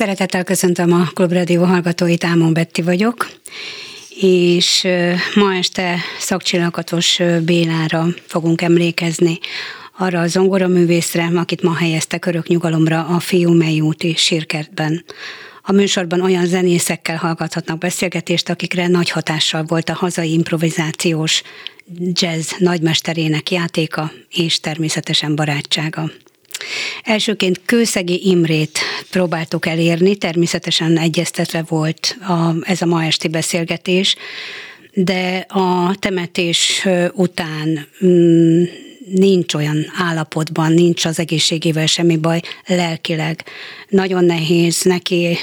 Szeretettel köszöntöm a Klubrádió hallgatóit, Ámon Betti vagyok, és ma este szakcsillagatos Bélára fogunk emlékezni, arra a zongoraművészre, akit ma helyeztek örök nyugalomra a Fiumei úti sírkertben. A műsorban olyan zenészekkel hallgathatnak beszélgetést, akikre nagy hatással volt a hazai improvizációs jazz nagymesterének játéka és természetesen barátsága. Elsőként Kőszegi Imrét próbáltuk elérni, természetesen egyeztetve volt a, ez a ma esti beszélgetés, de a temetés után mm, nincs olyan állapotban, nincs az egészségével semmi baj, lelkileg. Nagyon nehéz neki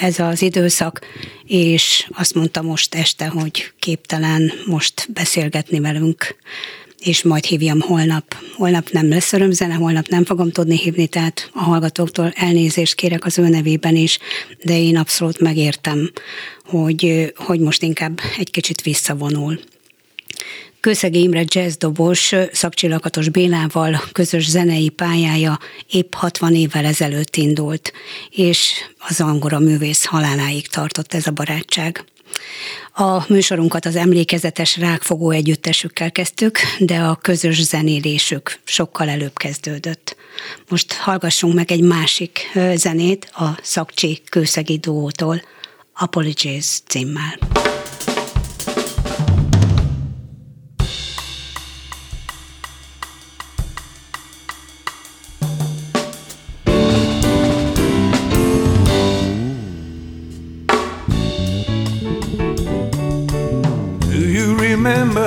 ez az időszak, és azt mondta most este, hogy képtelen most beszélgetni velünk és majd hívjam holnap. Holnap nem lesz örömzene, holnap nem fogom tudni hívni, tehát a hallgatóktól elnézést kérek az ő nevében is, de én abszolút megértem, hogy, hogy most inkább egy kicsit visszavonul. Kőszegi Imre jazzdobos Szakcsillakatos Bélával közös zenei pályája épp 60 évvel ezelőtt indult, és az angora művész haláláig tartott ez a barátság. A műsorunkat az emlékezetes rákfogó együttesükkel kezdtük, de a közös zenélésük sokkal előbb kezdődött. Most hallgassunk meg egy másik zenét a Szakcsi Kőszegi Duótól, Apologies címmel.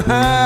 behind.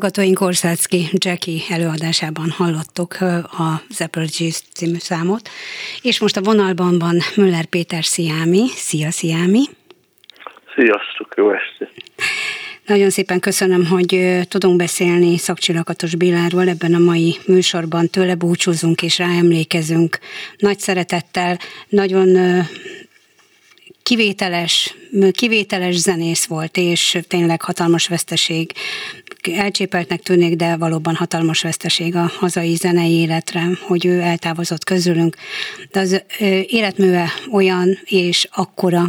hallgatóink, Orszácki Jackie előadásában hallottuk az Apologies című számot, és most a vonalban van Müller Péter Sziámi. Szia, Sziámi! Sziasztok, jó estét! Nagyon szépen köszönöm, hogy tudunk beszélni Szakcsillakatos Béláról ebben a mai műsorban. Tőle búcsúzunk és ráemlékezünk. Nagy szeretettel, nagyon kivételes, kivételes zenész volt, és tényleg hatalmas veszteség. Elcsépeltnek tűnik, de valóban hatalmas veszteség a hazai zenei életre, hogy ő eltávozott közülünk. De az életműve olyan és akkora,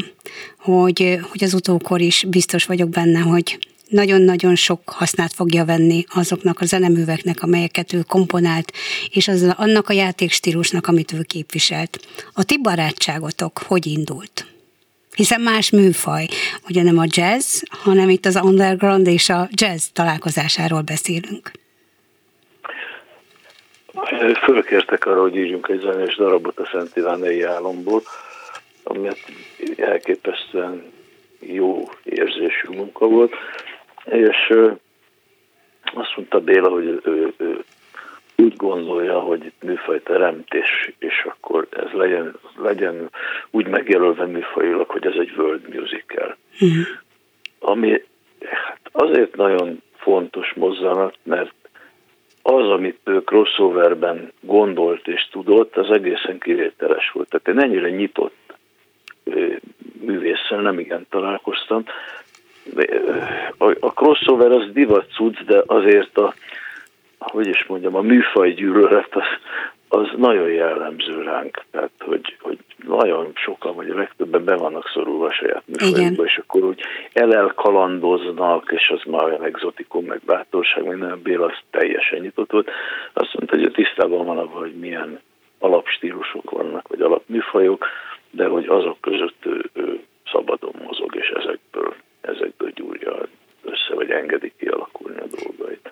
hogy, hogy az utókor is biztos vagyok benne, hogy nagyon-nagyon sok hasznát fogja venni azoknak a zeneműveknek, amelyeket ő komponált, és az, annak a játékstílusnak, amit ő képviselt. A ti barátságotok hogy indult? Hiszen más műfaj, ugye nem a jazz, hanem itt az underground és a jazz találkozásáról beszélünk. Fölkértek arra, hogy írjunk egy zenés darabot a Szent Ivánei álomból, ami elképesztően jó érzésű munka volt, és azt mondta Béla, hogy ő, ő, ő úgy gondolja, hogy itt műfaj teremtés, és akkor ez legyen, legyen úgy megjelölve műfajilag, hogy ez egy world musical. Uh-huh. Ami hát azért nagyon fontos mozzanat, mert az, amit ő crossoverben gondolt és tudott, az egészen kivételes volt. Tehát én ennyire nyitott művésszel nem igen találkoztam. A crossover az divat cucc, de azért a, hogy is mondjam, a műfaj gyűlölet az, az nagyon jellemző ránk. Tehát, hogy, hogy nagyon sokan, vagy a legtöbben be vannak szorulva a saját műfajukba, és akkor úgy elelkalandoznak, és az már olyan exotikum, meg bátorság, meg nem Béla az teljesen nyitott volt. Azt mondta, hogy a tisztában van abban, hogy milyen alapstílusok vannak, vagy alapműfajok, de hogy azok között ő, ő szabadon mozog, és ezekből, ezekből gyúrja össze, vagy engedi kialakulni a dolgait.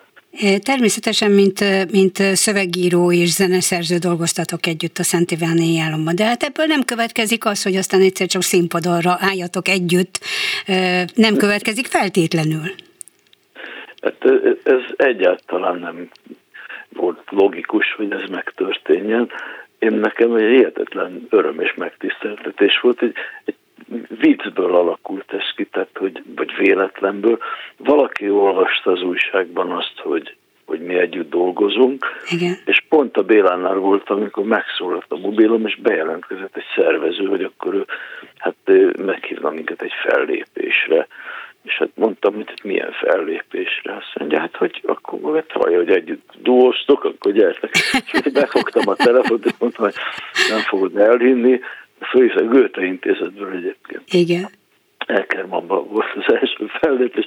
Természetesen, mint, mint szövegíró és zeneszerző dolgoztatok együtt a Szent Iváni álomban, de hát ebből nem következik az, hogy aztán egyszer csak színpadonra álljatok együtt, nem következik feltétlenül. Hát ez egyáltalán nem volt logikus, hogy ez megtörténjen. Én nekem egy hihetetlen öröm és megtiszteltetés volt, egy, egy viccből alakult ez ki, tehát hogy, vagy véletlenből. Valaki olvasta az újságban azt, hogy, hogy mi együtt dolgozunk, Igen. és pont a Bélánál volt, amikor megszólalt a mobilom, és bejelentkezett egy szervező, hogy akkor ő hát meghívna minket egy fellépésre. És hát mondtam, hogy hát milyen fellépésre. Azt mondja, hát hogy akkor majd hallja, hogy együtt duóztok, akkor gyertek. És befogtam a telefont, és mondtam, hogy nem fogod elhinni, a Goethe intézetből egyébként. Igen. Elkermanban volt az első fellépés,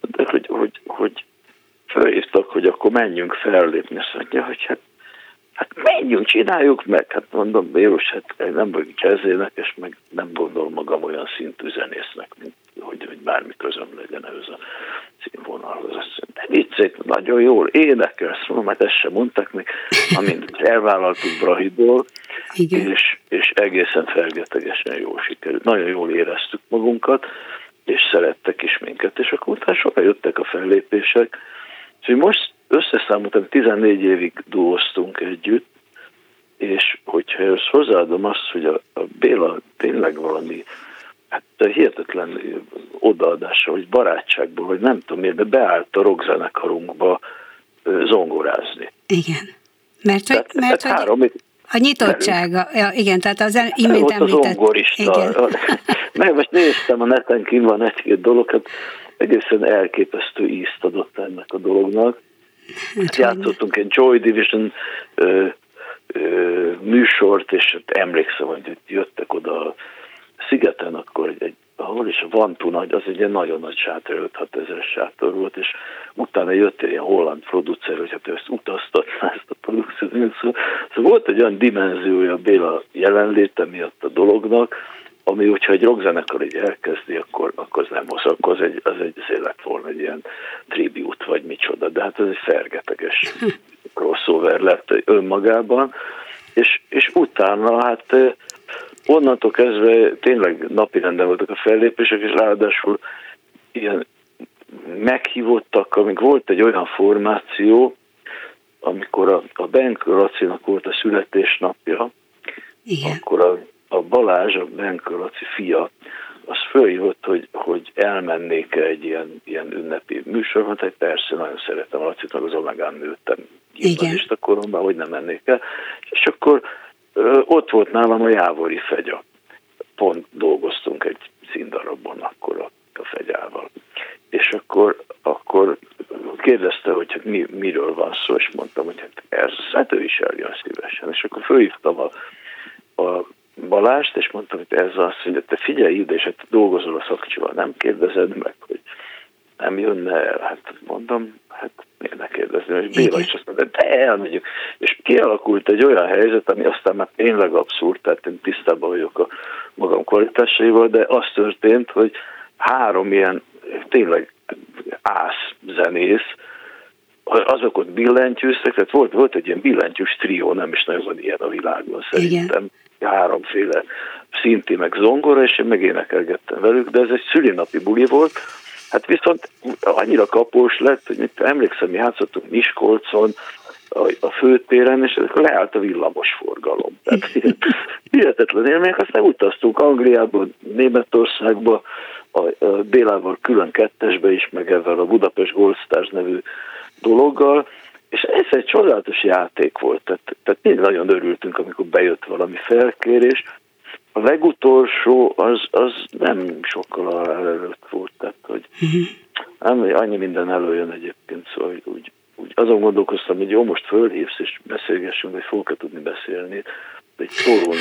de hogy, hogy, hogy felhívtak, hogy akkor menjünk fellépni, azt mondja, hogy hát, hát menjünk, csináljuk meg. Hát mondom, Béros, hát nem vagyok jazzénekes, meg nem gondol magam olyan szintű zenésznek, mint hogy, hogy bármi közöm legyen ehhez a színvonalhoz. Azt mondja, de viccét, nagyon jól énekelsz, mondom, hát ezt sem mondtak még, amint elvállaltuk Brahidból, Igen. és, és egészen felgetegesen jól sikerült. Nagyon jól éreztük magunkat, és szerettek is minket, és akkor utána sokan jöttek a fellépések, és most összeszámoltam, 14 évig dolgoztunk együtt, és hogyha ezt hozzáadom azt, hogy a, a Béla tényleg valami hát hihetetlen odaadása, hogy barátságból, vagy nem tudom miért, de beállt a rockzenekarunkba zongorázni. Igen. Mert, Tehát, hogy, mert tehát hogy három, a nyitottsága, ja, igen, tehát az imént az említett. zongorista. Igen. Meg most néztem a neten, kint van egy-két dolog, hát egészen elképesztő ízt adott ennek a dolognak. Hát, játszottunk egy Joy Division ö, ö, műsort, és ott emlékszem, hogy jöttek oda a szigeten, akkor egy, egy ahol is a Vantu nagy, az egy ilyen nagyon nagy sátor, 5 ezer sátor volt, és utána jött egy ilyen holland producer, hogy hát ő ezt utaztatná ezt a produkciót. Szóval, szóval volt egy olyan dimenziója Béla jelenléte miatt a dolognak, ami hogyha egy rockzenekar így elkezdi, akkor, akkor az nem hoz, akkor az egy, az egy azért lett volna egy ilyen tribute, vagy micsoda, de hát ez egy fergeteges crossover lett önmagában, és, és utána hát onnantól kezdve tényleg napirenden voltak a fellépések, és ráadásul ilyen meghívottak, amíg volt egy olyan formáció, amikor a, a Benkő Lacinak volt a születésnapja, Igen. akkor a, a Balázs, a Benkő Laci fia, az fölhívott, hogy, hogy elmennék egy ilyen, ilyen ünnepi műsor, mondta, hogy persze, nagyon szeretem a Lacit, meg az Omegán nőttem gimnazista koromban, hogy nem mennék el. És akkor ö, ott volt nálam a Jávori fegya. Pont dolgoztunk egy színdarabban akkor a, a fegyával. És akkor, akkor kérdezte, hogy hát mi, miről van szó, és mondtam, hogy hát ez, hát ő is eljön szívesen. És akkor fölhívtam a, a Balást, és mondtam, hogy ez az, hogy te figyelj ide, és hát dolgozol a szakcsival, nem kérdezed meg, hogy nem jönne el. Hát mondom, hát miért ne kérdezni, és Béla is azt mondta, de elmegyünk. És kialakult egy olyan helyzet, ami aztán már tényleg abszurd, tehát én tisztában vagyok a magam kvalitásaival, de az történt, hogy három ilyen tényleg ász zenész, azok ott billentyűztek, tehát volt, volt egy ilyen billentyűs trió, nem is nagyon van ilyen a világon szerintem. Igen. Háromféle szinti meg zongora, és én megénekelgettem velük, de ez egy szülinapi buli volt, Hát viszont annyira kapós lett, hogy mit emlékszem, mi játszottunk Miskolcon, a, a főtéren, és akkor leállt a villamos forgalom. Tehát hihetetlen élmények, aztán utaztunk Angliába, Németországba, a, a Bélával külön kettesbe is, meg ezzel a Budapest Goldstars nevű dologgal, és ez egy csodálatos játék volt, tehát, tehát mi nagyon örültünk, amikor bejött valami felkérés. A legutolsó az, az nem sokkal előtt volt, tehát hogy uh-huh. nem, annyi minden előjön egyébként, szóval úgy, úgy azon gondolkoztam, hogy jó, most fölhívsz és beszélgessünk, hogy fogok tudni beszélni,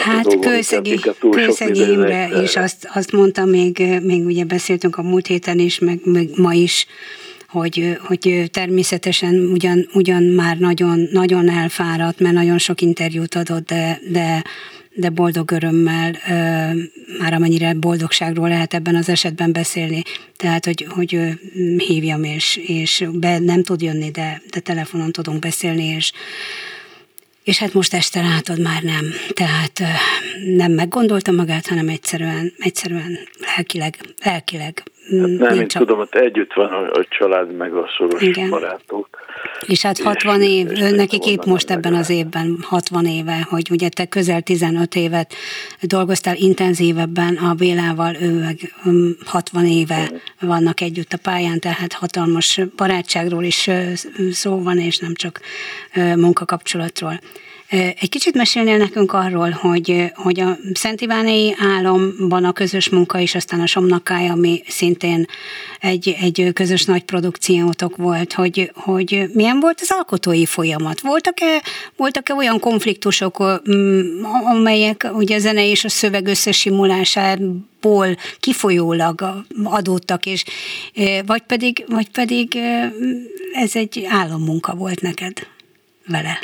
Hát Kőszegi, Kőszegi Imre, és azt, azt mondta még, még ugye beszéltünk a múlt héten is, meg, meg ma is, hogy, hogy természetesen ugyan, ugyan már nagyon, nagyon elfáradt, mert nagyon sok interjút adott, de, de, de boldog örömmel, már amennyire boldogságról lehet ebben az esetben beszélni. Tehát, hogy, hogy hívjam, és, és be nem tud jönni, de, de telefonon tudunk beszélni, és és hát most este látod már nem. Tehát nem meggondolta magát, hanem egyszerűen, egyszerűen lelkileg, lelkileg Hát nem, én csak... tudom, hogy együtt van a, a család, meg a szoros Igen. barátok. És hát 60 és, év, és neki kép most ebben az évben 60 éve, hogy ugye te közel 15 évet dolgoztál intenzívebben a Bélával, ő meg 60 éve vannak együtt a pályán, tehát hatalmas barátságról is szó van, és nem csak munkakapcsolatról. Egy kicsit mesélnél nekünk arról, hogy, hogy a Szent Ivánei államban a közös munka és aztán a Somnakája, ami szintén egy, egy közös nagy produkciótok volt, hogy, hogy milyen volt az alkotói folyamat? Voltak-e, voltak-e olyan konfliktusok, amelyek ugye a zene és a szöveg összesimulásából kifolyólag adódtak, és vagy pedig, vagy pedig ez egy állammunka volt neked vele?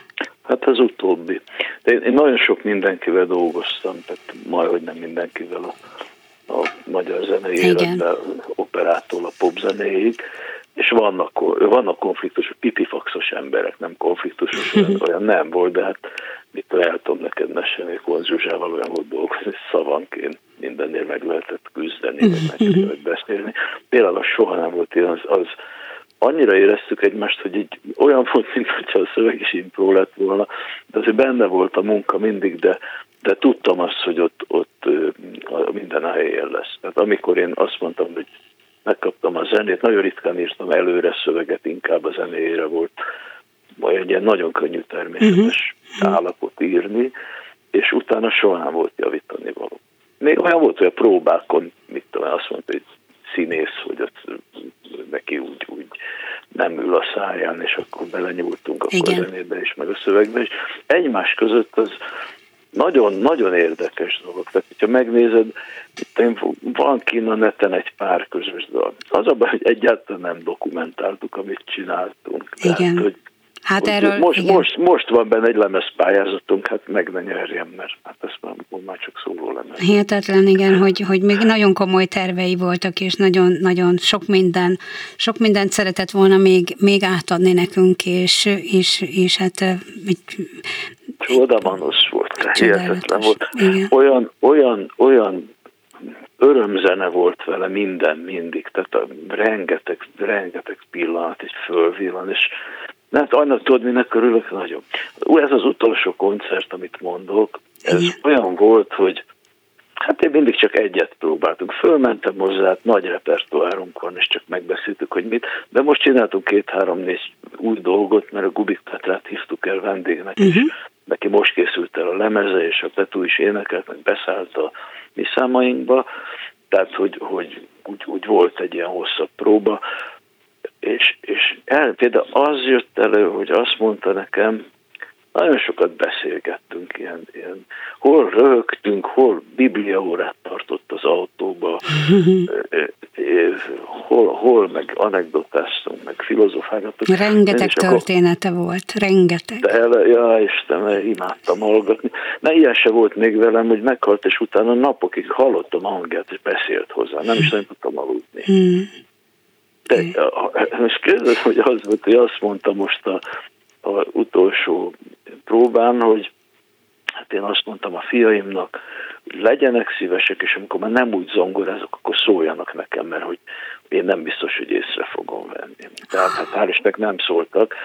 Hát az utóbbi. De én, én nagyon sok mindenkivel dolgoztam, tehát majd, hogy nem mindenkivel a, a magyar zenei életben, operától a popzenéig, és vannak, vannak konfliktusos, pipifaxos emberek, nem konfliktusos, olyan, nem volt, de hát mit el tudom neked mesélni, Konz Zsuzsával olyan volt dolgozni, szavanként mindennél meg lehetett küzdeni, meg meg lehetett beszélni. Például soha nem volt ilyen, az, az annyira éreztük egymást, hogy így olyan volt, mintha a szöveg is impró lett volna, de azért benne volt a munka mindig, de, de tudtam azt, hogy ott, ott minden a helyén lesz. Tehát amikor én azt mondtam, hogy megkaptam a zenét, nagyon ritkán írtam előre szöveget, inkább a zenéjére volt, vagy egy ilyen nagyon könnyű természetes uh-huh. állapot írni, és utána soha nem volt javítani való. Még olyan volt, hogy a próbákon, mit tudom, azt mondta, hogy színész, hogy ott neki úgy, úgy nem ül a száján, és akkor belenyúltunk a zenébe is, meg a szövegbe is. Egymás között az nagyon, nagyon érdekes dolog. Tehát, hogyha megnézed, itt van kint a neten egy pár közös dal. Az a baj, hogy egyáltalán nem dokumentáltuk, amit csináltunk. Igen. Tehát, hogy Hát erről, most, igen. most, most van benne egy lemezpályázatunk, hát meg ne nyerjem, mert hát ezt már most már csak szóló lemez. Hihetetlen, igen, hogy, hogy még nagyon komoly tervei voltak, és nagyon, nagyon sok minden, sok mindent szeretett volna még, még átadni nekünk, és, és, és hát egy, Csodamanos volt, hihetetlen volt. Igen. Olyan, olyan, olyan örömzene volt vele minden mindig, tehát a rengeteg, rengeteg pillanat egy fölvillan, és nem annak tudod, minek örülök nagyon. Ez az utolsó koncert, amit mondok, ez Igen. olyan volt, hogy Hát én mindig csak egyet próbáltunk. Fölmentem hozzá, nagy repertoárunk van, és csak megbeszéltük, hogy mit. De most csináltunk két-három-négy új dolgot, mert a Gubik Petrát hívtuk el vendégnek, uh-huh. és mhm. neki most készült el a lemeze, és a Petú is énekelt, meg beszállt a mi számainkba. Tehát, hogy, hogy úgy, úgy volt egy ilyen hosszabb próba. És, és el, például az jött elő, hogy azt mondta nekem, nagyon sokat beszélgettünk, ilyen, ilyen hol rögtünk, hol bibliaórát tartott az autóba, hol, hol meg anekdotáztunk, meg filozofálgattunk. Rengeteg története akkor, volt, rengeteg. De el, ja, Istenem, imádtam hallgatni. Na, ilyen se volt még velem, hogy meghalt, és utána napokig hallottam a hangját, és beszélt hozzá. Nem is nem tudtam aludni. De most kérdez, hogy az volt, hogy azt mondta most a, a utolsó próbán, hogy hát én azt mondtam a fiaimnak, hogy legyenek szívesek, és amikor már nem úgy zongorázok, akkor szóljanak nekem, mert hogy én nem biztos, hogy észre fogom venni. Tehát hát hál' nem szóltak,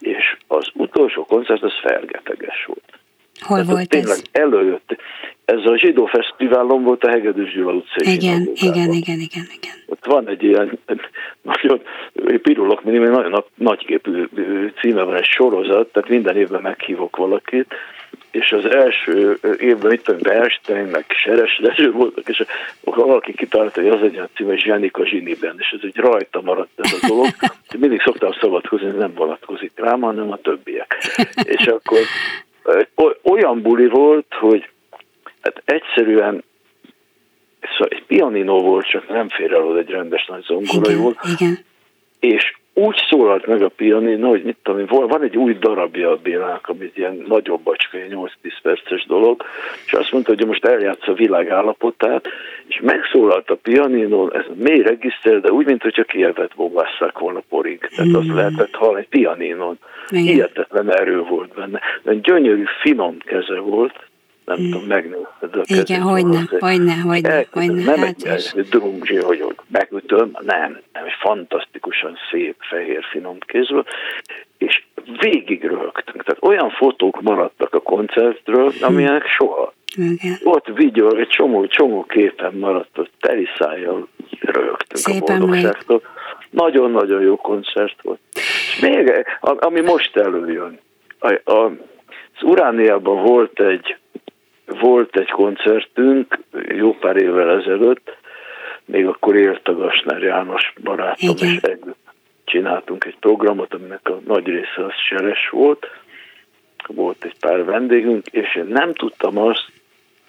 és az utolsó koncert az fergeteges volt. Hol Tehát volt tényleg ez? előjött. Ez a Zsidó Fesztiválon volt a Hegedűs Gyula utcai igen, igen, igen, igen, igen. Ott van egy ilyen nagyon, pirulok, mindig egy nagyon nagyképű címe van egy sorozat, tehát minden évben meghívok valakit, és az első évben itt tudom, Bernstein, meg Seres Lezső voltak, és valaki kitalálta, hogy az egy cím, hogy Zsenika Zsiniben, és ez egy rajta maradt ez a dolog. Mindig szoktam szabadkozni, nem vonatkozik rám, hanem a többiek. És akkor olyan buli volt, hogy hát egyszerűen szóval egy pianino volt, csak nem fér el egy rendes nagy zongora igen, Igen. És úgy szólalt meg a pianino, hogy mit tudom van egy új darabja a Bélának, ami ilyen nagyobb bacska, 8-10 perces dolog, és azt mondta, hogy most eljátsz a világ állapotát, és megszólalt a pianino, ez mély regiszter, de úgy, mint hogyha kielvet bombásszák volna porig. Tehát azt lehetett hallani egy pianinon. Hihetetlen erő volt benne. De gyönyörű, finom keze volt, nem hmm. tudom, megnézted a Igen, hogyne, hogyne, hogyne, hogyne. Nem hát egy drumzsi, hogy megütöm, nem, nem, egy fantasztikusan szép, fehér, finom kézből, és végig rögtünk. Tehát olyan fotók maradtak a koncertről, hm. amilyenek soha. Igen. Ott videó, egy csomó, csomó képen maradt, ott teli szájjal rögtünk Szép a boldogságtól. Nagyon-nagyon jó koncert volt. És még, ami most előjön, a, a, az Urániában volt egy volt egy koncertünk jó pár évvel ezelőtt, még akkor élt a Gasnár János barátom, Igen. és együtt csináltunk egy programot, aminek a nagy része az seres volt, volt egy pár vendégünk, és én nem tudtam azt,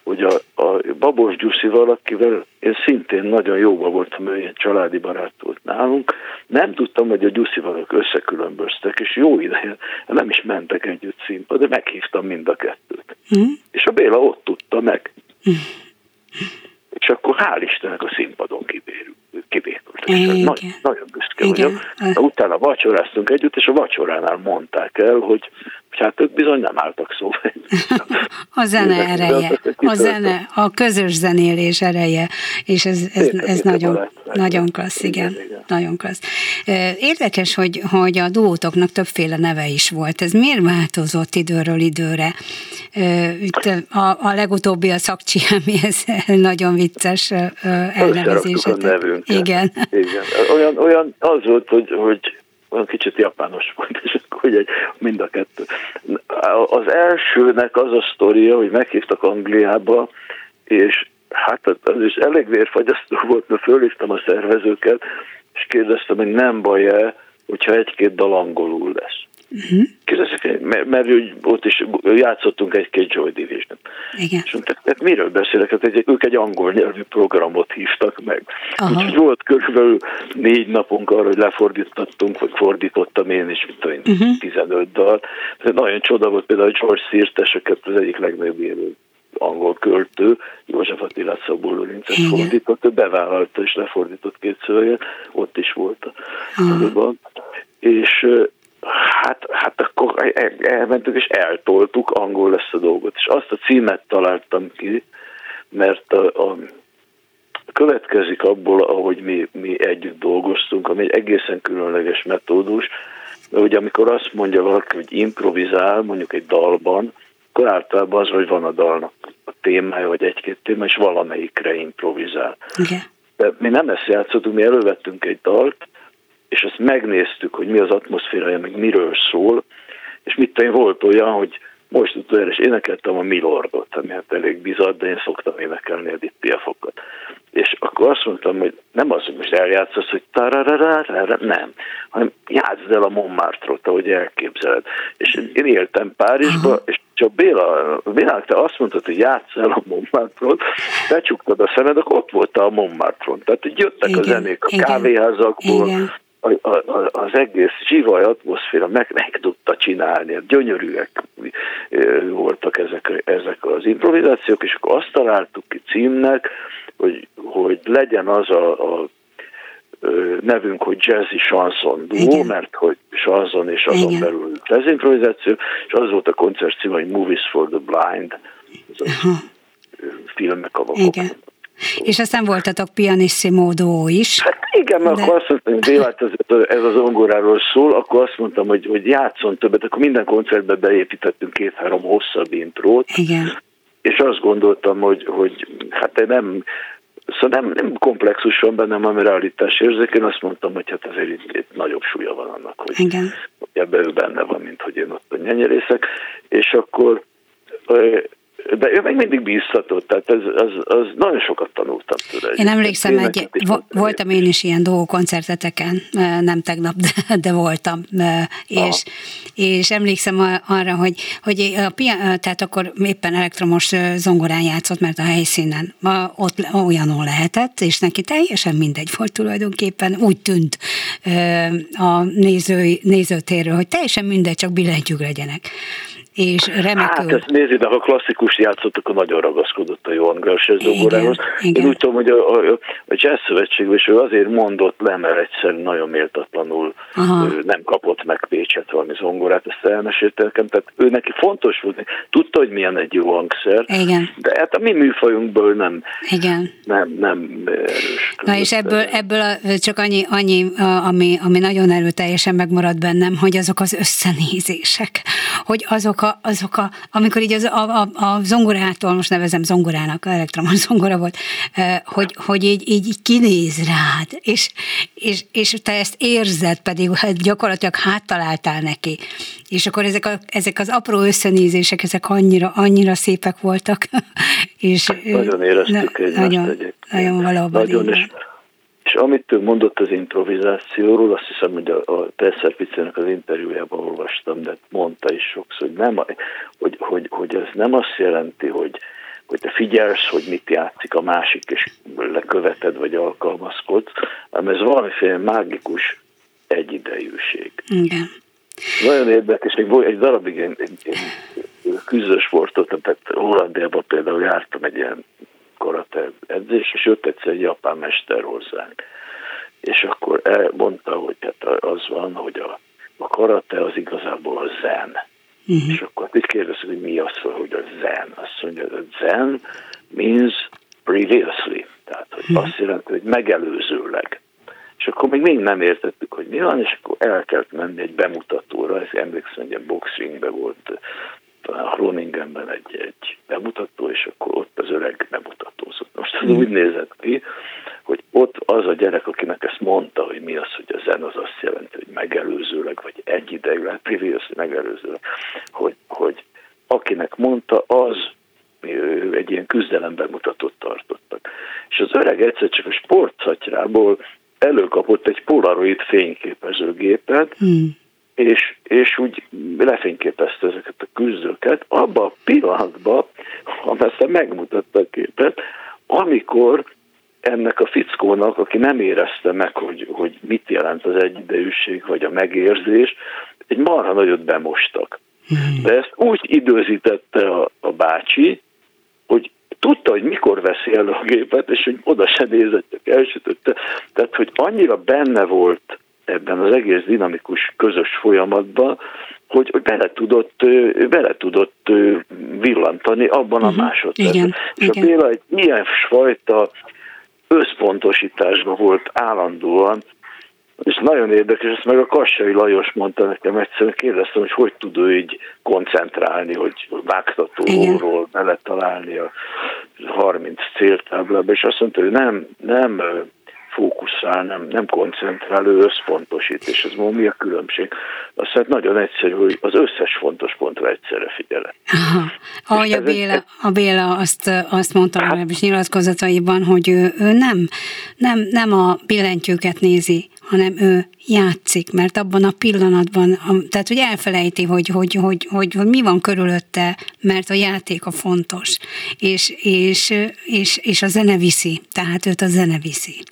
hogy a, a Babos Gyuszival, akivel én szintén nagyon jóba voltam, ő ilyen családi barát volt nálunk, nem tudtam, hogy a Gyuszival összekülönböztek, és jó ideje nem is mentek együtt színpad, de meghívtam mind a kettőt. Mm. És a Béla ott tudta meg. Mm. És akkor hál' Istennek a színpadon kibérült. kibérült. Nagy, nagyon büszke Igen. vagyok. Utána vacsoráztunk együtt, és a vacsoránál mondták el, hogy hát ők bizony nem álltak szóba. a zene ereje, a zene, a közös zenélés ereje, és ez, ez, ez nagyon, nagyon klassz, igen, nagyon klassz. Érdekes, hogy, hogy a duótoknak többféle neve is volt. Ez miért változott időről időre? Itt a, a legutóbbi a szakcsi, ami ez nagyon vicces elnevezés. Igen. Igen. Olyan, olyan az volt, hogy, hogy olyan kicsit japános volt, és akkor egy, mind a kettő. Az elsőnek az a sztoria, hogy meghívtak Angliába, és hát az is elég vérfagyasztó volt, mert fölhívtam a szervezőket, és kérdeztem, hogy nem baj-e, hogyha egy-két dal angolul lesz. Uh-huh. Kérdezik, mert, mert ott is játszottunk egy-két Joy Division. Igen. És mondták, hát miről beszélek? Hát egy, ők egy angol nyelvű programot hívtak meg. Aha. Úgyhogy volt körülbelül négy napunk arra, hogy lefordítottunk, vagy fordítottam én is, mint olyan uh-huh. 15 dal. Nagyon csoda volt például George Sirteseket, az egyik legnagyobb élő angol költő, József Attilát Szabó Lőrincet fordított, ő bevállalta és lefordított két szöveget, ott is volt a uh és hát, hát akkor el- elmentünk és eltoltuk, angol lesz a dolgot, és azt a címet találtam ki, mert a, a következik abból, ahogy mi, mi együtt dolgoztunk, ami egy egészen különleges metódus, ugye amikor azt mondja valaki, hogy improvizál, mondjuk egy dalban, akkor általában az, hogy van a dalnak a témája, vagy egy-két téma, és valamelyikre improvizál. Igen. De mi nem ezt játszottunk, mi elővettünk egy dalt, és azt megnéztük, hogy mi az atmoszférája, meg miről szól, és mit én, volt olyan, hogy most utoljára is énekeltem a Milordot, ami hát elég bizarr, de én szoktam énekelni Edith Piafokat. És akkor azt mondtam, hogy nem az, hogy most eljátszasz, hogy tarararara, nem, hanem játszd el a Montmartre-ot, ahogy elképzeled. És én éltem Párizsba, és csak Béla, Béla, te azt mondtad, hogy játsz el a Montmartre-ot, becsuktad a szemed, akkor ott voltál a Montmartre-on. Tehát hogy jöttek Igen, a zenék a igen, kávéházakból, igen. A, a, az egész zsivaj atmoszféra meg, meg tudta csinálni, hát gyönyörűek voltak ezek, ezek az improvizációk, és akkor azt találtuk ki címnek, hogy, hogy legyen az a, a nevünk, hogy jazzy chanson duo, mert hogy chanson és azon Igen. belül jazz improvizáció, és az volt a koncert címe, hogy Movies for the Blind, ez a filmek a vakok. Igen. És aztán voltatok pianissimo duó is. Hát igen, mert De- akkor azt mondtam, hogy Bélát, ez, ez az zongoráról szól, akkor azt mondtam, hogy, hogy játszon többet, akkor minden koncertbe beépítettünk két-három hosszabb intrót, Igen. és azt gondoltam, hogy, hogy hát én nem, szóval nem, nem komplexus van bennem, ami realitás érzék, én azt mondtam, hogy hát azért itt, itt nagyobb súlya van annak, hogy, Igen. hogy ebben ő benne van, mint hogy én ott a nyenyerészek, és akkor de ő meg mindig bíztatott, tehát ez, az, az nagyon sokat tanultam tőle. Én emlékszem, egy, vo- voltam én is ilyen duó koncerteteken, nem tegnap, de, de voltam, és, és emlékszem arra, hogy, hogy a pia, eh, tehát akkor éppen elektromos zongorán játszott, mert a helyszínen ma ott olyanon lehetett, és neki teljesen mindegy volt tulajdonképpen, úgy tűnt a néző, nézőtérről, hogy teljesen mindegy, csak billentyűk legyenek. És remekül. Hát ezt nézzük, de ha klasszikus játszottak, akkor nagyon ragaszkodott a Johan Igen, zongorához. Én úgy tudom, hogy a, a, a Jazz Szövetségben is ő azért mondott le, mert egyszer nagyon méltatlanul Aha. nem kapott meg Pécset valami zongorát, ezt elmesélte nekem. Tehát ő neki fontos volt, tudta, hogy milyen egy jó hangszer, Igen. de hát a mi műfajunkból nem, Igen. nem, nem. Na és ebből, ebből a, csak annyi, annyi ami, ami nagyon erőteljesen megmaradt bennem, hogy azok az összenézések, hogy azok a, azok a amikor így az, a, a, a zongorától, most nevezem zongorának, elektromos zongora volt, hogy, hogy így, így, így kinéz rád, és, és, és te ezt érzed, pedig hát gyakorlatilag háttaláltál neki. És akkor ezek, a, ezek az apró összenézések, ezek annyira, annyira szépek voltak. és, eh, Nagyon éreztük na- egymást nagyon, egyébként. nagyon valóban. Nagyon, és. És amit ő mondott az improvizációról, azt hiszem, hogy a, a Tesser Picének az interjújában olvastam, de mondta is sokszor, hogy, nem, hogy, hogy, hogy ez nem azt jelenti, hogy, hogy te figyelsz, hogy mit játszik a másik, és leköveted, vagy alkalmazkodsz, hanem ez valamiféle mágikus egyidejűség. Igen. Nagyon érdekes, még volt egy darabig én, én, én küzdős voltam, tehát Hollandiában például jártam egy ilyen karate edzés, és jött egyszer egy japán mester hozzánk. És akkor mondta, hogy hát az van, hogy a, a karate az igazából a zen. Uh-huh. És akkor így kérdezzük, hogy mi az, hogy a zen. Azt mondja, hogy a zen means previously. Tehát hogy uh-huh. azt jelenti, hogy megelőzőleg. És akkor még még nem értettük, hogy mi van, és akkor el kellett menni egy bemutatóra, ez emlékszem, hogy egy boxingben volt, talán Groningenben egy, egy bemutató, és akkor ott az öreg bemutatózott. Most az úgy nézett ki, hogy ott az a gyerek, akinek ezt mondta, hogy mi az, hogy a zen az azt jelenti, hogy megelőzőleg, vagy egyidejűleg, previously megelőzőleg, hogy, hogy akinek mondta, az egy ilyen küzdelem bemutatót tartottak. És az öreg egyszer csak a sportszatyrában előkapott egy polaroid fényképezőgépet, hmm. és, és úgy lefényképezte ezeket a küzdőket, abban a pillanatban, aztán megmutatta a képet, amikor ennek a fickónak, aki nem érezte meg, hogy, hogy mit jelent az egyidejűség, vagy a megérzés, egy marha nagyot bemostak. Hmm. De ezt úgy időzítette a, a bácsi, hogy tudta, hogy mikor veszi el a gépet, és hogy oda se nézett, csak elsütötte. Tehát, hogy annyira benne volt ebben az egész dinamikus közös folyamatban, hogy, hogy bele, tudott, bele tudott villantani abban uh-huh. a másodpercben. Igen, és igen. a Béla egy ilyen fajta összpontosításban volt állandóan, és nagyon érdekes, ezt meg a Kassai Lajos mondta nekem egyszerűen, kérdeztem, hogy hogy tud ő így koncentrálni, hogy vágtatóról bele találni a 30 céltáblába, és azt mondta, hogy nem, nem fókuszál, nem, nem koncentrál, ő összpontosít, és ez mi a különbség? Azt hát nagyon egyszerű, hogy az összes fontos pontra egyszerre figyelek. Ahogy a Béla, egy... a Béla azt, azt mondta hát, legalábbis nyilatkozataiban, hogy ő, ő nem, nem, nem a billentyűket nézi, hanem ő játszik, mert abban a pillanatban, tehát hogy elfelejti, hogy, hogy, hogy, hogy, hogy mi van körülötte, mert a játék a fontos, és, és, és, és a zene viszi, tehát őt a zene viszi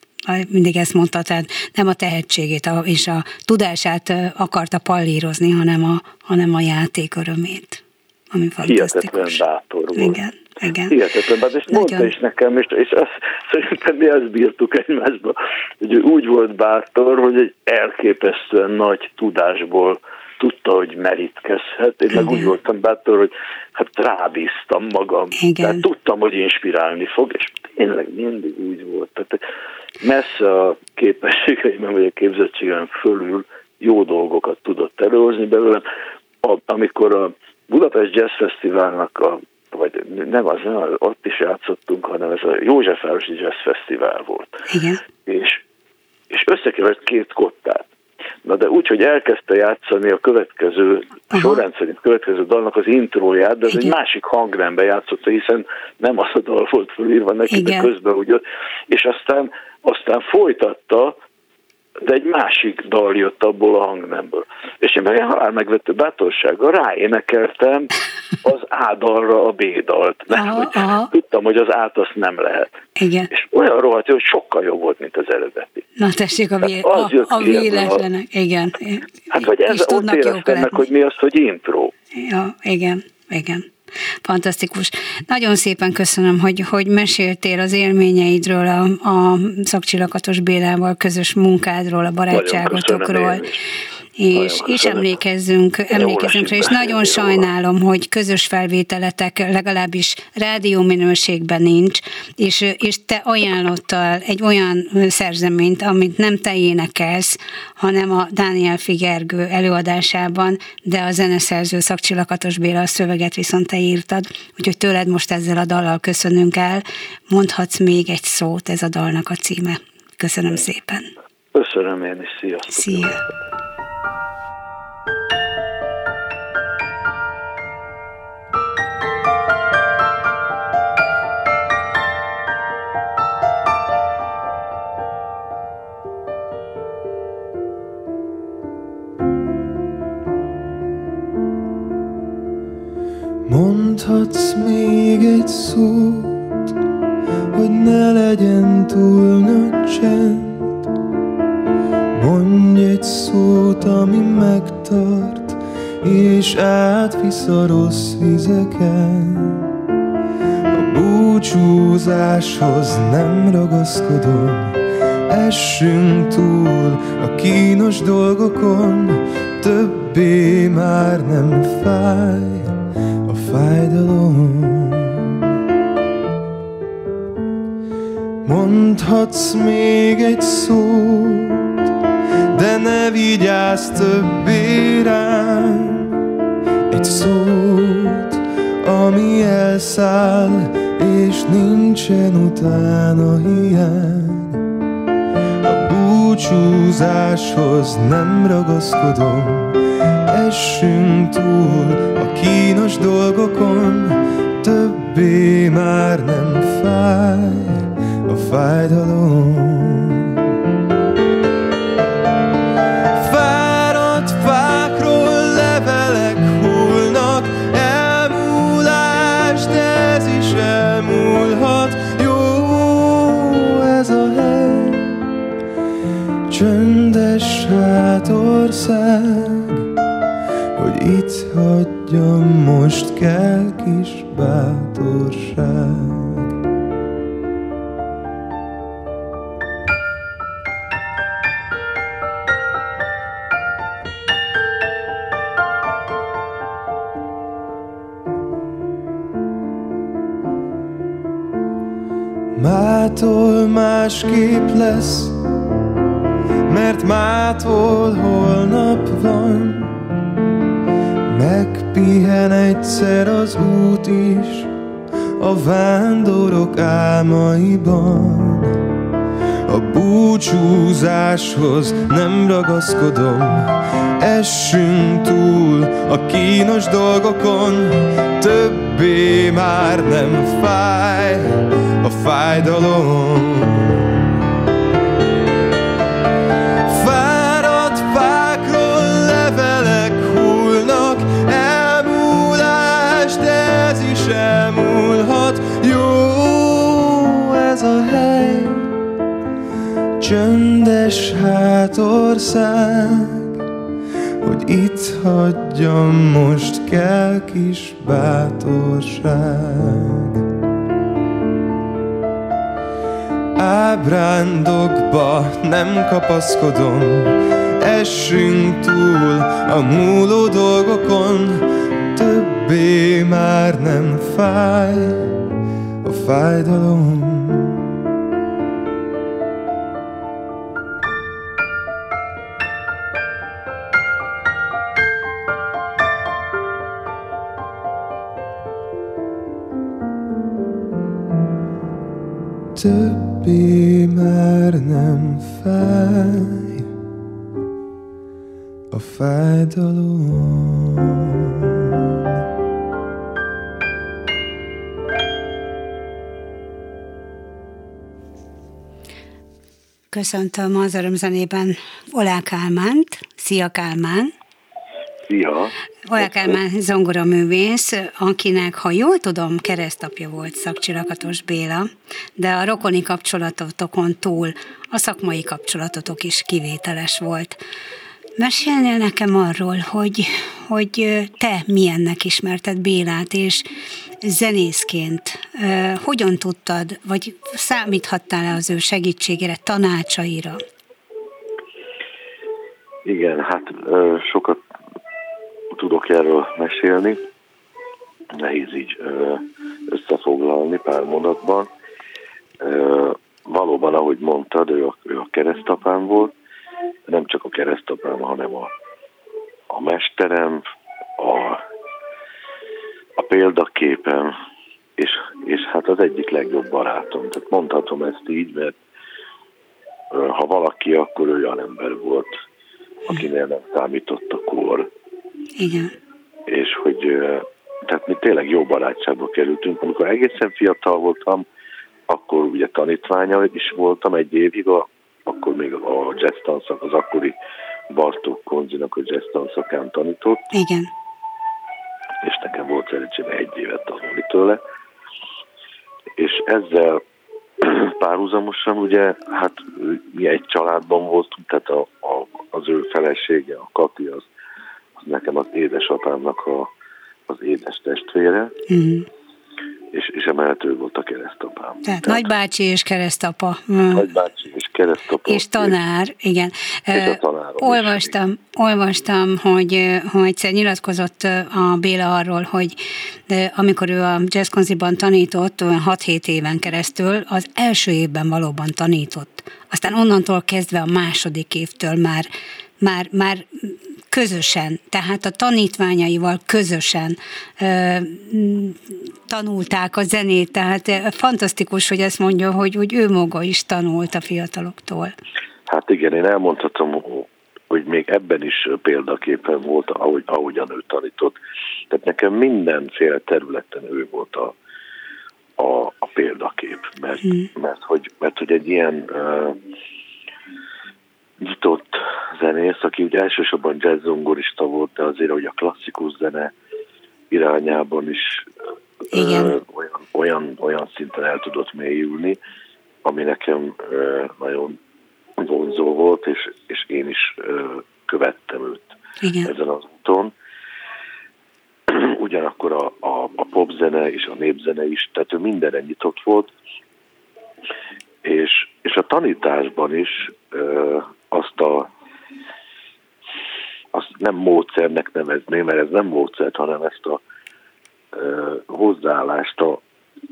mindig ezt mondta, tehát nem a tehetségét a, és a tudását akarta pallírozni, hanem a, hanem a játék örömét, ami fantasztikus. Hihetetlen bátor volt. Igen. Igen. Hihetetlen, bátor, és Nagyon. mondta is nekem, és, és azt, szerintem mi ezt bírtuk egymásba, hogy úgy volt bátor, hogy egy elképesztően nagy tudásból tudta, hogy merítkezhet. Én meg úgy voltam bátor, hogy hát rábíztam magam. Igen. Tehát tudtam, hogy inspirálni fog, és tényleg mindig úgy volt. Tehát messze a képességeimben vagy a képzettségem fölül jó dolgokat tudott előhozni belőlem. A, amikor a Budapest Jazz Fesztiválnak a vagy nem az, nem, ott is játszottunk, hanem ez a Józsefvárosi Jazz Fesztivál volt. Igen. És, és összekevert két kottát. Na de úgy, hogy elkezdte játszani a következő, Aha. sorrend szerint következő dalnak az intróját, de ez Igen. egy másik hangrendben játszotta, hiszen nem az a dal volt fölírva neki, Igen. de közben úgy és aztán, aztán folytatta de egy másik dal jött abból a hangnemből. És én meg halál megvető bátorsággal ráénekeltem az A dalra a B dalt. Mert aha, hogy aha. tudtam, hogy az át azt nem lehet. Igen. És olyan rohadt, hogy sokkal jobb volt, mint az eredeti. Na tessék, a, vé- a, a véletlenek, igen. Hát vagy ez, ott éreztem meg, hogy mi az, hogy intro. Ja, igen, igen. Fantasztikus. Nagyon szépen köszönöm, hogy, hogy meséltél az élményeidről, a, a szakcsillakatos Bélával közös munkádról, a barátságotokról és, és emlékezzünk, emlékezzünk rá, és nagyon sajnálom, hogy közös felvételetek legalábbis rádió minőségben nincs, és, és te ajánlottál egy olyan szerzeményt, amit nem te énekelsz, hanem a Dániel Figergő előadásában, de a zeneszerző Szakcsillakatos Béla a szöveget viszont te írtad, úgyhogy tőled most ezzel a dallal köszönünk el. Mondhatsz még egy szót, ez a dalnak a címe. Köszönöm szépen. Köszönöm én is, sziasztok! Szia! Mondhatsz még egy szót, hogy ne legyen túl nagy csend. Mondj egy szót, ami megtart, és átvisz a rossz vizeken. A búcsúzáshoz nem ragaszkodom, Essünk túl a kínos dolgokon, többé már nem fáj fájdalom Mondhatsz még egy szót ne vigyázz többé rám Egy szót, ami elszáll És nincsen utána hiány. A búcsúzáshoz nem ragaszkodom. Essünk túl a kínos dolgokon, többé már nem fáj a fájdalom. Hátország, itt hagyjam, most kell kis bátor. bátorság. Mától másképp lesz, mert mától holnap van. Megpihen egyszer az út is a vándorok álmaiban. A búcsúzáshoz nem ragaszkodom, essünk túl a kínos dolgokon, többé már nem fáj a fájdalom. Hagyjam, most kell kis bátorság. Ábrándokba nem kapaszkodom, essünk túl a múló dolgokon, többé már nem fáj a fájdalom. Többé már nem fáj a fájdalom. Köszöntöm az örömzenében Olá Kálmánt. Szia Kálmán! Szia! Olá Kálmán zongoraművész, akinek, ha jól tudom, keresztapja volt Szakcsilakatos Béla, de a rokoni kapcsolatotokon túl a szakmai kapcsolatotok is kivételes volt. Mesélnél nekem arról, hogy, hogy te milyennek ismerted Bélát, és zenészként hogyan tudtad, vagy számíthattál-e az ő segítségére, tanácsaira? Igen, hát sokat erről mesélni. Nehéz így összefoglalni pár mondatban. Valóban, ahogy mondtad, ő a, ő a keresztapám volt, nem csak a keresztapám, hanem a, a mesterem, a, a példaképem, és, és hát az egyik legjobb barátom. Tehát mondhatom ezt így, mert ha valaki, akkor olyan ember volt, akinél nem számított a kor. Igen. És hogy tehát mi tényleg jó barátságba kerültünk. Amikor egészen fiatal voltam, akkor ugye tanítványa is voltam egy évig, a, akkor még a jazz tanszak, az akkori Bartók Konzinak a jazz tanszakán tanított, Igen. és nekem volt szerencsém egy évet tanulni tőle. És ezzel párhuzamosan ugye, hát mi egy családban voltunk, tehát a, a, az ő felesége, a Kati, az nekem az édesapámnak a, az édes testvére, Mm. és, és emellett ő volt a keresztapám. Tehát nagybácsi és keresztapa. Mm. Nagybácsi és keresztapa. És tanár, igen. És a tanárom is, olvastam, olvastam, hogy, hogy egyszer nyilatkozott a Béla arról, hogy amikor ő a jazzkonziban tanított, olyan 6-7 éven keresztül, az első évben valóban tanított. Aztán onnantól kezdve a második évtől már, már, már közösen, tehát a tanítványaival közösen ö, tanulták a zenét, tehát fantasztikus, hogy ezt mondja, hogy, hogy ő maga is tanult a fiataloktól. Hát igen, én elmondhatom, hogy még ebben is példaképen volt, ahogy, ahogyan ő tanított. Tehát nekem mindenféle területen ő volt a, a, a példakép, mert, hmm. mert, hogy, mert hogy egy ilyen uh, nyitott zenész, aki ugye elsősorban jazz zongorista volt, de azért, hogy a klasszikus zene irányában is Igen. ö, olyan, olyan, olyan szinten el tudott mélyülni, ami nekem ö, nagyon vonzó volt, és, és én is ö, követtem őt Igen. ezen az úton. ugyanakkor a, a, a popzene és a népzene is, tehát ő mindenre nyitott volt, és, és a tanításban is ö, azt a azt nem módszernek nevezném, mert ez nem módszert, hanem ezt a ö, hozzáállást, a,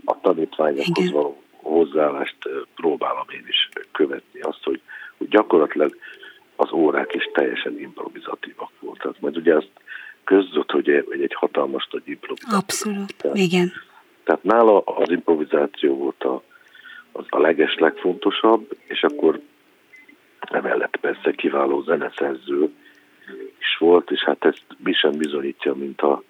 a tanítványokhoz Igen. való hozzáállást próbálom én is követni. Azt, hogy, hogy gyakorlatilag az órák is teljesen improvizatívak voltak. Mert ugye azt között, hogy egy, egy hatalmas nagy improvizáció. Abszolút, Tehát- igen. Tehát nála az improvizáció volt a, az a leges legfontosabb, és akkor emellett persze kiváló zeneszerző is volt, és hát ezt mi sem bizonyítja, mint a,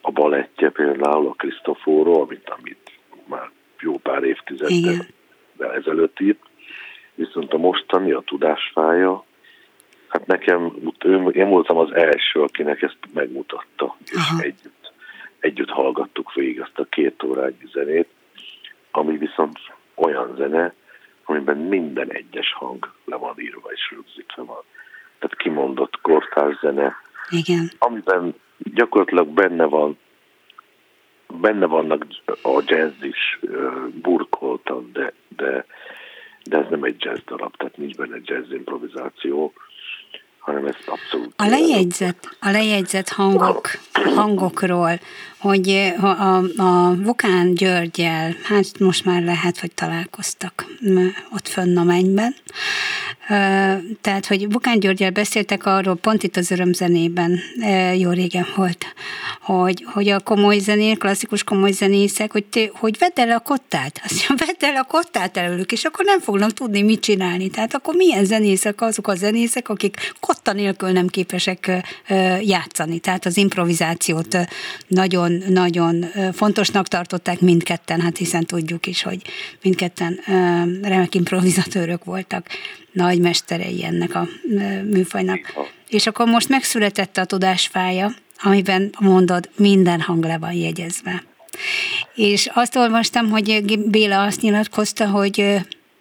a balettje például, a Cristoforo, amit, amit már jó pár évtizeddel Igen. ezelőtt írt. Viszont a mostani, a tudásfája, hát nekem, én voltam az első, akinek ezt megmutatta, és Aha. együtt, együtt hallgattuk végig azt a két órányi zenét, ami viszont olyan zene, amiben minden egyes hang le van írva és rögzítve van. Tehát kimondott kortárs zene, Igen. amiben gyakorlatilag benne van benne vannak a jazz is burkoltan, de, de, de ez nem egy jazz darab, tehát nincs benne jazz improvizáció, hanem ez abszolút... A lejegyzett, a lejegyzett hangok, hangokról, hogy a, a Vokán Györgyel, hát most már lehet, hogy találkoztak ott fönn a mennyben. Tehát, hogy Vokán Györgyel beszéltek arról, pont itt az örömzenében, jó régen volt, hogy, hogy a komoly zenék, klasszikus komoly zenészek, hogy, te, hogy vedd el a kottát, azt mondja, vedd el a kottát előlük, és akkor nem fognak tudni mit csinálni. Tehát akkor milyen zenészek azok a zenészek, akik kotta nélkül nem képesek játszani. Tehát az improvizációt nagyon-nagyon fontosnak tartották mindketten, hát hiszen tudjuk is, hogy mindketten remek improvizatőrök voltak, nagy mesterei ennek a műfajnak. És akkor most megszületett a tudásfája, amiben mondod, minden hang le van jegyezve. És azt olvastam, hogy Béla azt nyilatkozta, hogy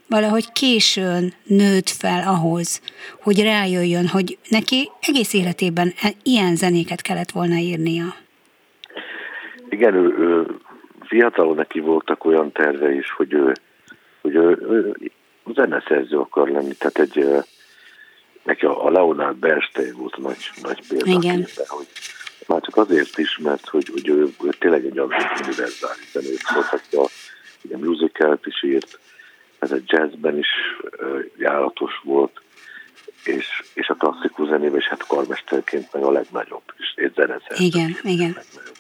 valahogy későn nőtt fel ahhoz, hogy rájöjjön, hogy neki egész életében e- ilyen zenéket kellett volna írnia. Igen, ő, ő fiatalon neki voltak olyan terve is, hogy ő, hogy ő, ő zeneszerző akar lenni, tehát egy neki a a Leonard Bernstein volt a nagy, nagy példaképe, hogy már csak azért is, mert hogy, hogy ő, ő tényleg egy olyan univerzális zenész volt, aki a, ugye musicalt is írt, ez a jazzben is járatos volt, és, és a klasszikus zenében is hát karmesterként meg a legnagyobb, és egy zeneszerző Igen, igen. legnagyobb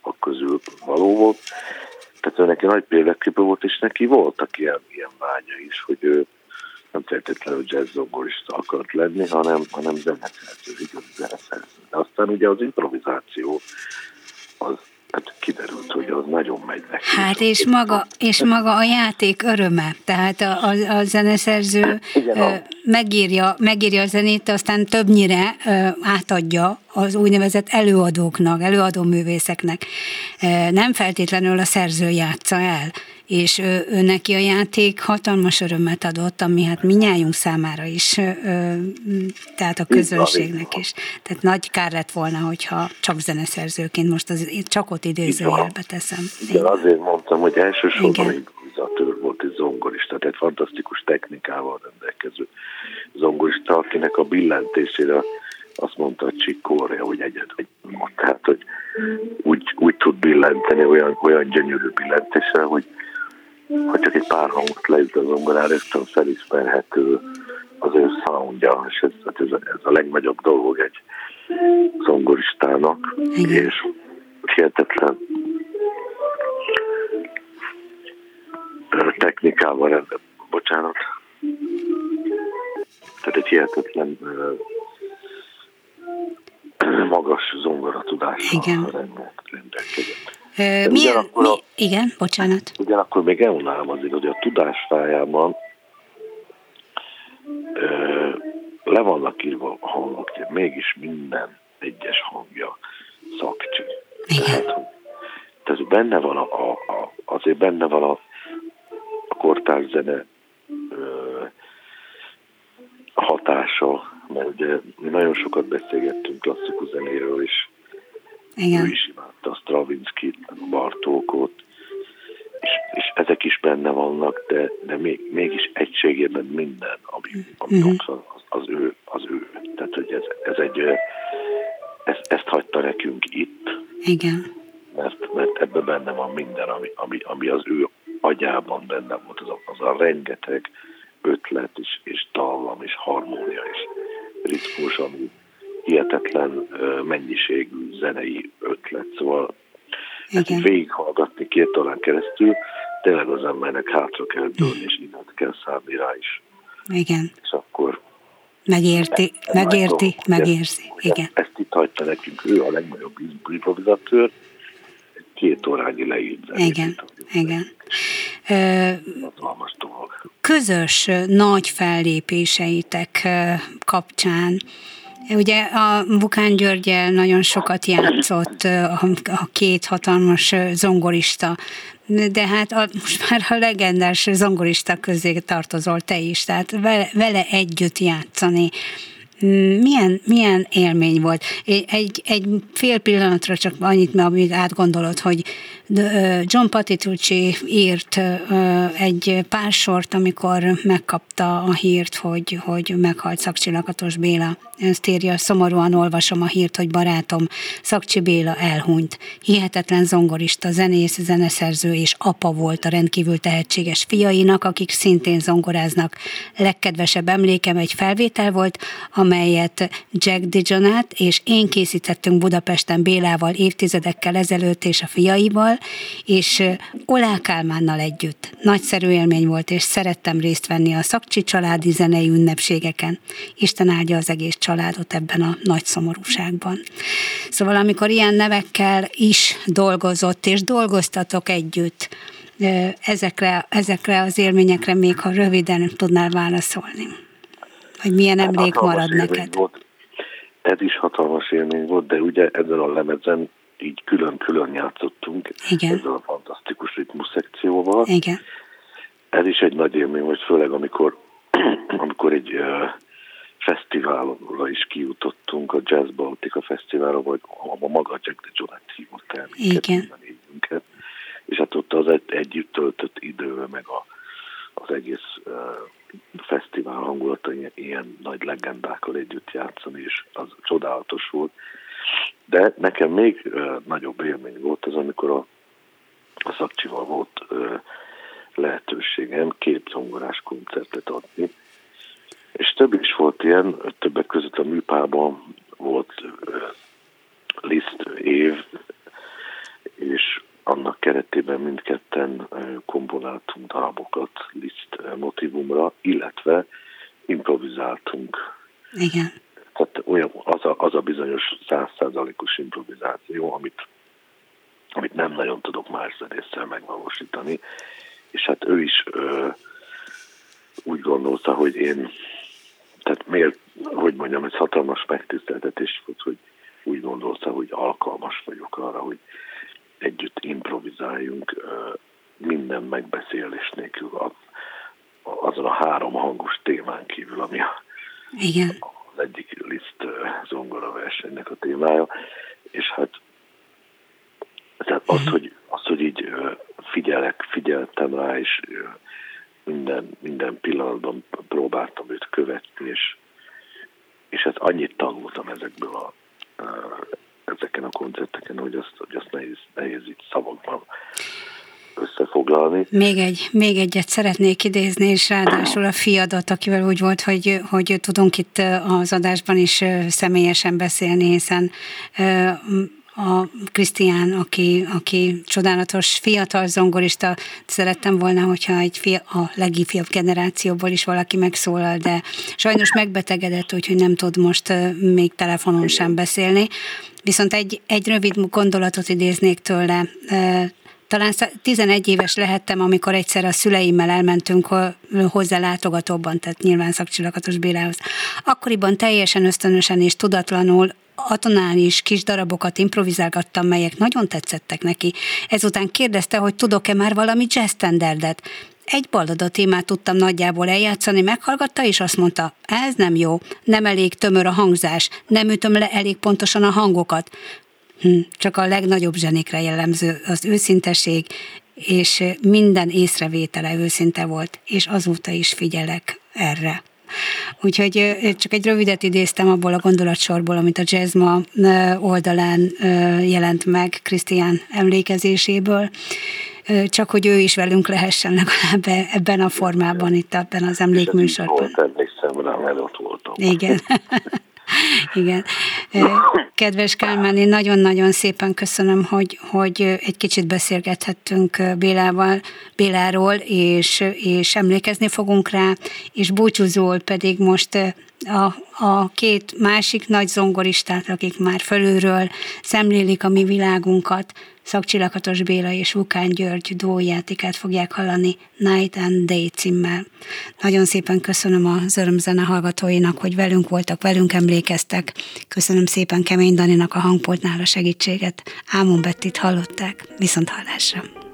a közül való volt. Ő neki nagy példaképe volt, és neki voltak ilyen, ilyen vágya is, hogy ő nem feltétlenül jazz zongorista akart lenni, hanem, hanem zeneszerző, igazi zeneszerző. De aztán ugye az improvizáció az hát kiderült, hogy az nagyon megy neki. Hát és maga, és maga a játék öröme, tehát a, a, a zeneszerző Igen, a- megírja, megírja a zenét, aztán többnyire átadja az úgynevezett előadóknak, előadó művészeknek. Nem feltétlenül a szerző játsza el, és ő, ő neki a játék hatalmas örömet adott, ami hát minnyájunk számára is, tehát a közönségnek is. Tehát nagy kár lett volna, hogyha csak zeneszerzőként, most az, csak ott idézőjelbe teszem. Igen, azért mondtam, hogy elsősorban Igen. volt egy zongorista, tehát fantasztikus technikával rendelkező zongorista, akinek a billentésére azt mondta a Chick Corea, hogy egyet ott, tehát hogy úgy, úgy tud billenteni olyan, olyan gyönyörű billentéssel, hogy ha csak egy pár hangot leüt a zongorára, rögtön felismerhető az ő soundja, és ez, hát ez, a, ez a legnagyobb dolog egy zongoristának, Igen. és hihetetlen technikával, rende- bocsánat, tehát egy hihetetlen magas zongora tudással Igen. rende- rendelkezett. Ö, Milyen, mi, a- igen, bocsánat. Ugyanakkor még elmondanám azért, hogy a tudásfájában ö, le vannak írva a hangok, de mégis minden egyes hangja szakcső. Igen. Tehát, hogy- tehát benne van a, a, a, azért benne van a kortárs zene hatása, mert ugye mi nagyon sokat beszélgettünk klasszikus zenéről, és ő Igen. is imádta a Stravinsky, Bartókot, és, és ezek is benne vannak, de, de még, mégis egységében minden, ami, ami uh-huh. az, az, ő, az ő. Tehát, hogy ez, ez egy, ez, ezt hagyta nekünk itt. Igen. Mert, mert ebben benne van minden, ami, ami, ami az ő agyában benne volt, az a, rengeteg ötlet és, és dallam és harmónia és ritmus, ami hihetetlen mennyiségű zenei ötlet, szóval ezt végighallgatni két órán keresztül, tényleg az embernek hátra kell dőlni, és innen kell szállni rá is. Igen. És akkor Megérti, ezt, megérti, látom, megérzi. Ezt, Igen. Ezt itt hagyta nekünk, ő a legnagyobb improvizatőr, két órányi leírt. Igen, igen. Dolog. Közös nagy fellépéseitek kapcsán Ugye a Bukán Györgyel nagyon sokat játszott a, két hatalmas zongorista, de hát a, most már a legendás zongorista közé tartozol te is, tehát vele, vele együtt játszani. Milyen, milyen élmény volt? Egy, egy fél pillanatra csak annyit, amit átgondolod, hogy John Patitucci írt egy pár sort, amikor megkapta a hírt, hogy, hogy meghalt Szakcsilakatos Béla. Ezt írja, szomorúan olvasom a hírt, hogy barátom Szakcsi Béla elhunyt. Hihetetlen zongorista, zenész, zeneszerző és apa volt a rendkívül tehetséges fiainak, akik szintén zongoráznak. Legkedvesebb emlékem egy felvétel volt, amelyet Jack Dijonát és én készítettünk Budapesten Bélával évtizedekkel ezelőtt és a fiaival, és Olá Kálmánnal együtt. Nagyszerű élmény volt, és szerettem részt venni a szakcsi családi zenei ünnepségeken. Isten áldja az egész családot ebben a nagy szomorúságban. Szóval amikor ilyen nevekkel is dolgozott, és dolgoztatok együtt, ezekre, ezekre az élményekre még ha röviden tudnál válaszolni? Vagy milyen hát emlék marad neked? Volt. Ez is hatalmas élmény volt, de ugye ezen a lemezen így külön-külön játszottunk Igen. ezzel a fantasztikus ritmus szekcióval. Igen. Ez is egy nagy élmény volt, főleg amikor, amikor egy uh, fesztiválra is kijutottunk, a Jazz Baltica Fesztiválra, vagy a maga Jack de Jonat hívott el minket, és hát ott az egy, együtt töltött idő, meg a, az egész uh, fesztivál hangulata ilyen, ilyen nagy legendákkal együtt játszani, és az csodálatos volt. De nekem még nagyobb élmény volt az, amikor a, a szakcsival volt lehetőségem két zongorás koncertet adni, és több is volt ilyen, többek között a műpában volt Liszt év, és annak keretében mindketten komponáltunk darabokat Liszt motivumra, illetve improvizáltunk. Igen tehát olyan, az, a, az a bizonyos százszázalékos improvizáció, amit, amit nem nagyon tudok más zenésszel megvalósítani. És hát ő is ö, úgy gondolta, hogy én, tehát miért, hogy mondjam, ez hatalmas megtiszteltetés volt, hogy úgy gondolta, hogy alkalmas vagyok arra, hogy együtt improvizáljunk ö, minden megbeszélés nélkül a, azon a három hangos témán kívül, ami a, Igen az egyik Liszt zongora versenynek a témája, és hát tehát az, mhm. hogy, az, hogy így figyelek, figyeltem rá, és minden, minden pillanatban próbáltam őt követni, és, és hát annyit tanultam ezekből a, ezeken a koncerteken, hogy azt, hogy azt nehéz, nehéz így szavakban összefoglalni. Még, egy, még egyet szeretnék idézni, és ráadásul a fiadat, akivel úgy volt, hogy, hogy tudunk itt az adásban is személyesen beszélni, hiszen a Krisztián, aki, aki csodálatos fiatal zongorista, szerettem volna, hogyha egy fia, a legifjabb generációból is valaki megszólal, de sajnos megbetegedett, úgyhogy nem tud most még telefonon sem beszélni. Viszont egy, egy rövid gondolatot idéznék tőle talán 11 éves lehettem, amikor egyszer a szüleimmel elmentünk hozzá látogatóban, tehát nyilván szakcsillagatos Bélához. Akkoriban teljesen ösztönösen és tudatlanul atonális kis darabokat improvizálgattam, melyek nagyon tetszettek neki. Ezután kérdezte, hogy tudok-e már valami jazz standardet. Egy ballada témát tudtam nagyjából eljátszani, meghallgatta, és azt mondta, ez nem jó, nem elég tömör a hangzás, nem ütöm le elég pontosan a hangokat csak a legnagyobb zsenikre jellemző az őszinteség, és minden észrevétele őszinte volt, és azóta is figyelek erre. Úgyhogy csak egy rövidet idéztem abból a gondolatsorból, amit a Jazzma oldalán jelent meg Krisztián emlékezéséből, csak hogy ő is velünk lehessen legalább ebben a formában, itt ebben az emlékműsorban. Volt, emlékszem rá, mert ott voltam. Igen. Igen. Kedves Kálmán, én nagyon-nagyon szépen köszönöm, hogy, hogy egy kicsit beszélgethettünk Bélával, Béláról, és, és emlékezni fogunk rá, és búcsúzól pedig most a, a két másik nagy zongoristát, akik már fölülről szemlélik a mi világunkat, Szakcsillakatos Béla és Vukán György dójátékát fogják hallani Night and Day címmel. Nagyon szépen köszönöm az örömzene hallgatóinak, hogy velünk voltak, velünk emlékeztek. Köszönöm szépen Kemény Daninak a hangpoltnál a segítséget. Ámon Bettit hallották. Viszont hallásra!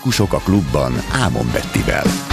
Muzsikusok a klubban Ámon Bettivel.